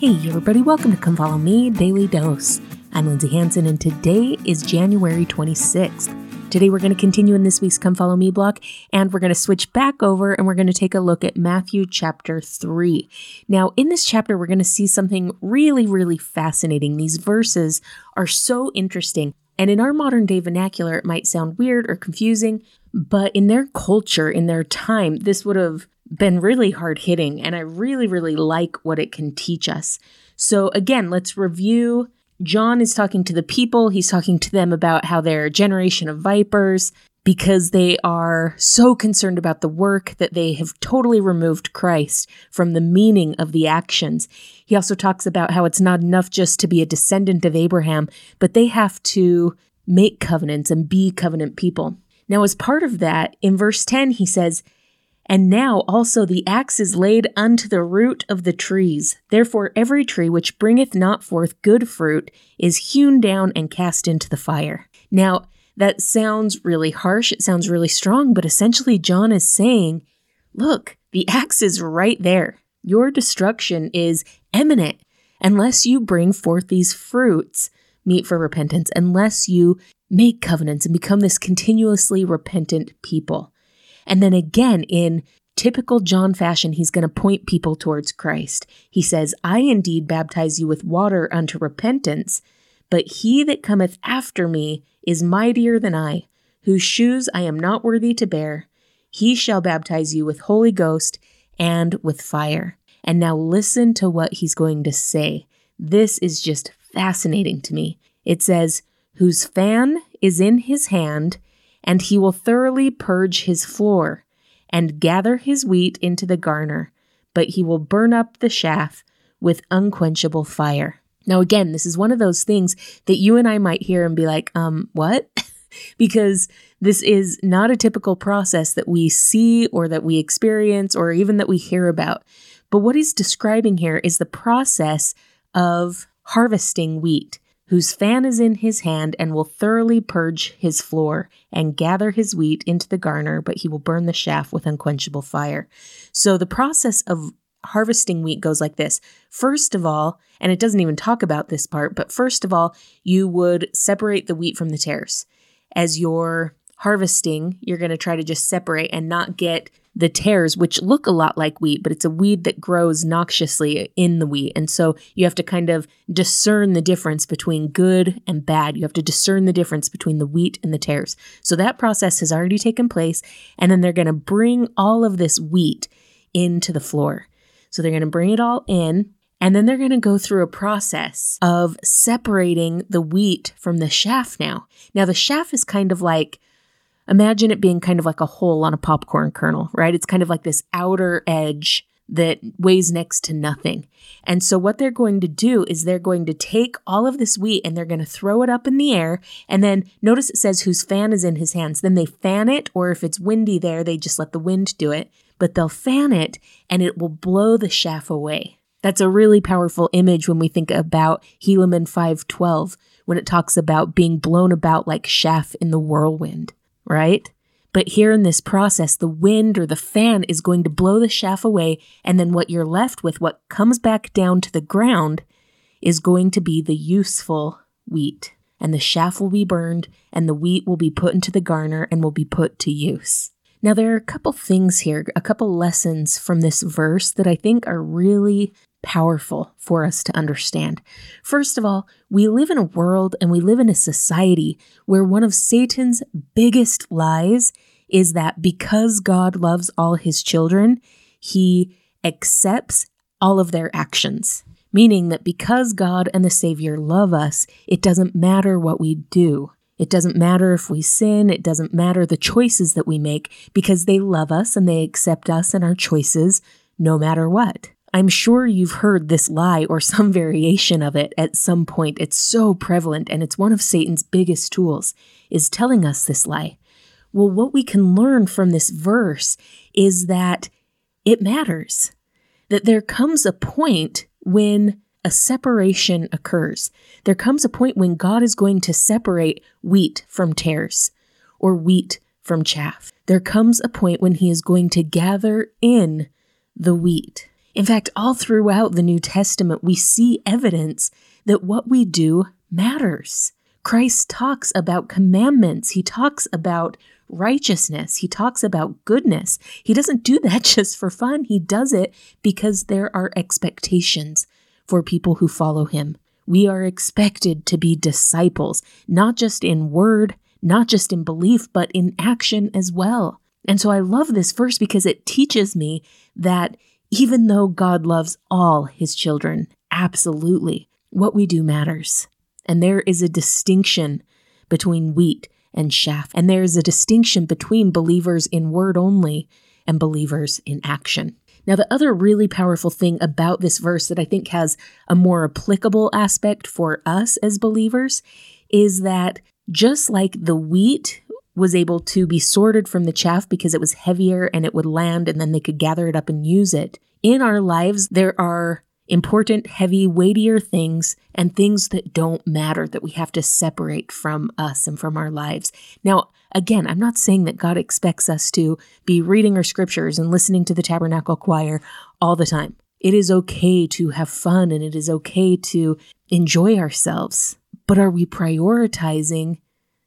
Hey, everybody, welcome to Come Follow Me Daily Dose. I'm Lindsay Hanson, and today is January 26th. Today, we're going to continue in this week's Come Follow Me block, and we're going to switch back over and we're going to take a look at Matthew chapter 3. Now, in this chapter, we're going to see something really, really fascinating. These verses are so interesting. And in our modern day vernacular, it might sound weird or confusing, but in their culture, in their time, this would have been really hard hitting, and I really, really like what it can teach us. So, again, let's review. John is talking to the people, he's talking to them about how they're a generation of vipers because they are so concerned about the work that they have totally removed Christ from the meaning of the actions. He also talks about how it's not enough just to be a descendant of Abraham, but they have to make covenants and be covenant people. Now, as part of that, in verse 10, he says, and now also the axe is laid unto the root of the trees. Therefore, every tree which bringeth not forth good fruit is hewn down and cast into the fire. Now, that sounds really harsh. It sounds really strong, but essentially, John is saying, look, the axe is right there. Your destruction is imminent unless you bring forth these fruits, meet for repentance, unless you make covenants and become this continuously repentant people. And then again, in typical John fashion, he's going to point people towards Christ. He says, I indeed baptize you with water unto repentance, but he that cometh after me is mightier than I, whose shoes I am not worthy to bear. He shall baptize you with Holy Ghost and with fire. And now listen to what he's going to say. This is just fascinating to me. It says, Whose fan is in his hand, and he will thoroughly purge his floor, and gather his wheat into the garner, but he will burn up the chaff with unquenchable fire. Now, again, this is one of those things that you and I might hear and be like, um, what? because this is not a typical process that we see or that we experience or even that we hear about. But what he's describing here is the process of harvesting wheat whose fan is in his hand and will thoroughly purge his floor and gather his wheat into the garner, but he will burn the chaff with unquenchable fire. So the process of harvesting wheat goes like this. First of all, and it doesn't even talk about this part, but first of all, you would separate the wheat from the tares. As you're harvesting, you're going to try to just separate and not get the tares, which look a lot like wheat, but it's a weed that grows noxiously in the wheat. And so you have to kind of discern the difference between good and bad. You have to discern the difference between the wheat and the tares. So that process has already taken place. And then they're going to bring all of this wheat into the floor. So they're going to bring it all in. And then they're going to go through a process of separating the wheat from the chaff now. Now, the chaff is kind of like Imagine it being kind of like a hole on a popcorn kernel, right? It's kind of like this outer edge that weighs next to nothing. And so, what they're going to do is they're going to take all of this wheat and they're going to throw it up in the air. And then notice it says whose fan is in his hands. Then they fan it, or if it's windy there, they just let the wind do it. But they'll fan it and it will blow the chaff away. That's a really powerful image when we think about Helaman 512, when it talks about being blown about like chaff in the whirlwind right? But here in this process, the wind or the fan is going to blow the chaff away, and then what you're left with, what comes back down to the ground, is going to be the useful wheat. And the chaff will be burned, and the wheat will be put into the garner and will be put to use. Now, there are a couple things here, a couple lessons from this verse that I think are really powerful for us to understand. First of all, we live in a world and we live in a society where one of Satan's biggest lies is that because God loves all his children, he accepts all of their actions. Meaning that because God and the Savior love us, it doesn't matter what we do. It doesn't matter if we sin. It doesn't matter the choices that we make because they love us and they accept us and our choices no matter what. I'm sure you've heard this lie or some variation of it at some point. It's so prevalent and it's one of Satan's biggest tools is telling us this lie. Well, what we can learn from this verse is that it matters. That there comes a point when a separation occurs. There comes a point when God is going to separate wheat from tares or wheat from chaff. There comes a point when he is going to gather in the wheat In fact, all throughout the New Testament, we see evidence that what we do matters. Christ talks about commandments. He talks about righteousness. He talks about goodness. He doesn't do that just for fun. He does it because there are expectations for people who follow him. We are expected to be disciples, not just in word, not just in belief, but in action as well. And so I love this verse because it teaches me that even though God loves all his children, absolutely, what we do matters. And there is a distinction between wheat and chaff. And there is a distinction between believers in word only and believers in action. Now, the other really powerful thing about this verse that I think has a more applicable aspect for us as believers is that just like the wheat was able to be sorted from the chaff because it was heavier and it would land and then they could gather it up and use it, in our lives, there are important, heavy, weightier things and things that don't matter that we have to separate from us and from our lives. Now, again, I'm not saying that God expects us to be reading our scriptures and listening to the tabernacle choir all the time. It is okay to have fun and it is okay to enjoy ourselves. But are we prioritizing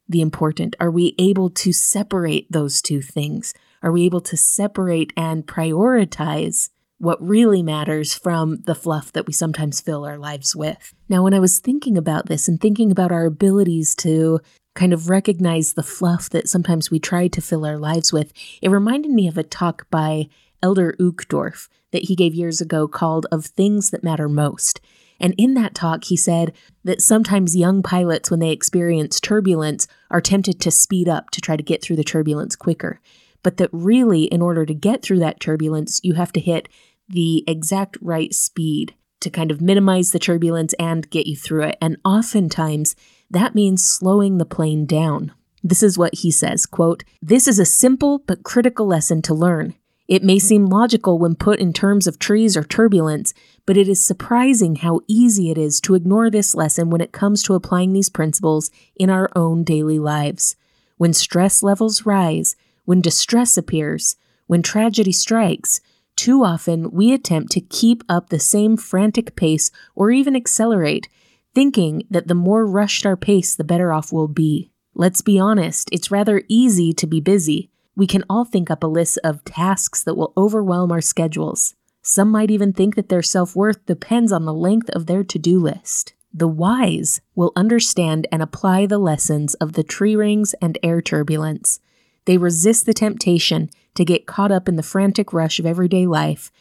the important? Are we able to separate those two things? Are we able to separate and prioritize what really matters from the fluff that we sometimes fill our lives with. Now, when I was thinking about this and thinking about our abilities to kind of recognize the fluff that sometimes we try to fill our lives with, it reminded me of a talk by Elder Uchtdorf that he gave years ago called Of Things That Matter Most. And in that talk, he said that sometimes young pilots, when they experience turbulence, are tempted to speed up to try to get through the turbulence quicker. But that really, in order to get through that turbulence, you have to hit the exact right speed to kind of minimize the turbulence and get you through it. And oftentimes that means slowing the plane down. This is what he says, quote, "This is a simple but critical lesson to learn. It may seem logical when put in terms of trees or turbulence, but it is surprising how easy it is to ignore this lesson when it comes to applying these principles in our own daily lives. When stress levels rise, when distress appears, when tragedy strikes, too often, we attempt to keep up the same frantic pace or even accelerate, thinking that the more rushed our pace, the better off we'll be. Let's be honest, it's rather easy to be busy. We can all think up a list of tasks that will overwhelm our schedules. Some might even think that their self worth depends on the length of their to do list. The wise will understand and apply the lessons of the tree rings and air turbulence. They resist the temptation to get caught up in the frantic rush of everyday life.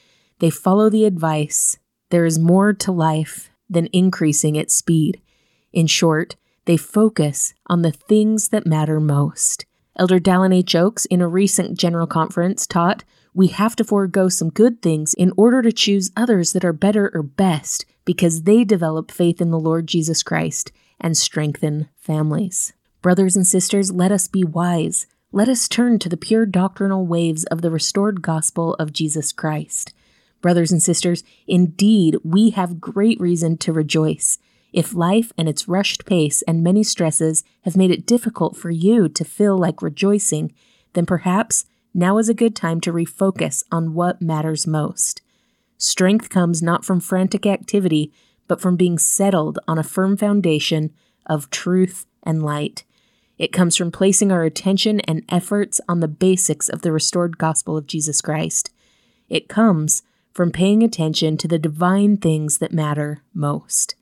They follow the advice there is more to life than increasing its speed. In short, they focus on the things that matter most. Elder Dallin H. Oaks, in a recent general conference, taught we have to forego some good things in order to choose others that are better or best because they develop faith in the Lord Jesus Christ and strengthen families. Brothers and sisters, let us be wise let us turn to the pure doctrinal waves of the restored gospel of Jesus Christ. Brothers and sisters, indeed, we have great reason to rejoice. If life and its rushed pace and many stresses have made it difficult for you to feel like rejoicing, then perhaps now is a good time to refocus on what matters most. Strength comes not from frantic activity, but from being settled on a firm foundation of truth and light. It comes from placing our attention and efforts on the basics of the restored gospel of Jesus Christ. It comes from paying attention to the divine things that matter most.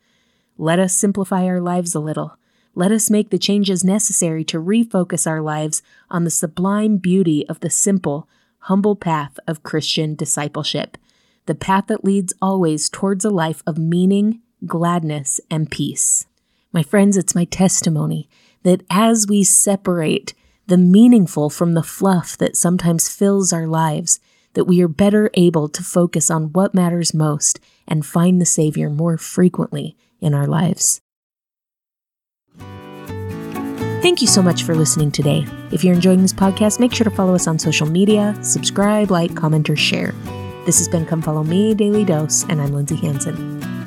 Let us simplify our lives a little. Let us make the changes necessary to refocus our lives on the sublime beauty of the simple, humble path of Christian discipleship, the path that leads always towards a life of meaning, gladness, and peace. My friends, it's my testimony that as we separate the meaningful from the fluff that sometimes fills our lives, that we are better able to focus on what matters most and find the Savior more frequently in our lives. Thank you so much for listening today. If you're enjoying this podcast, make sure to follow us on social media, subscribe, like, comment, or share. This has been Come Follow Me Daily Dose, and I'm Lindsay Hanson.